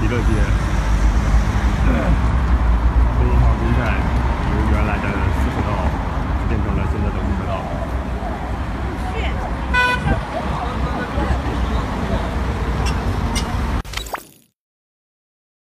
一个点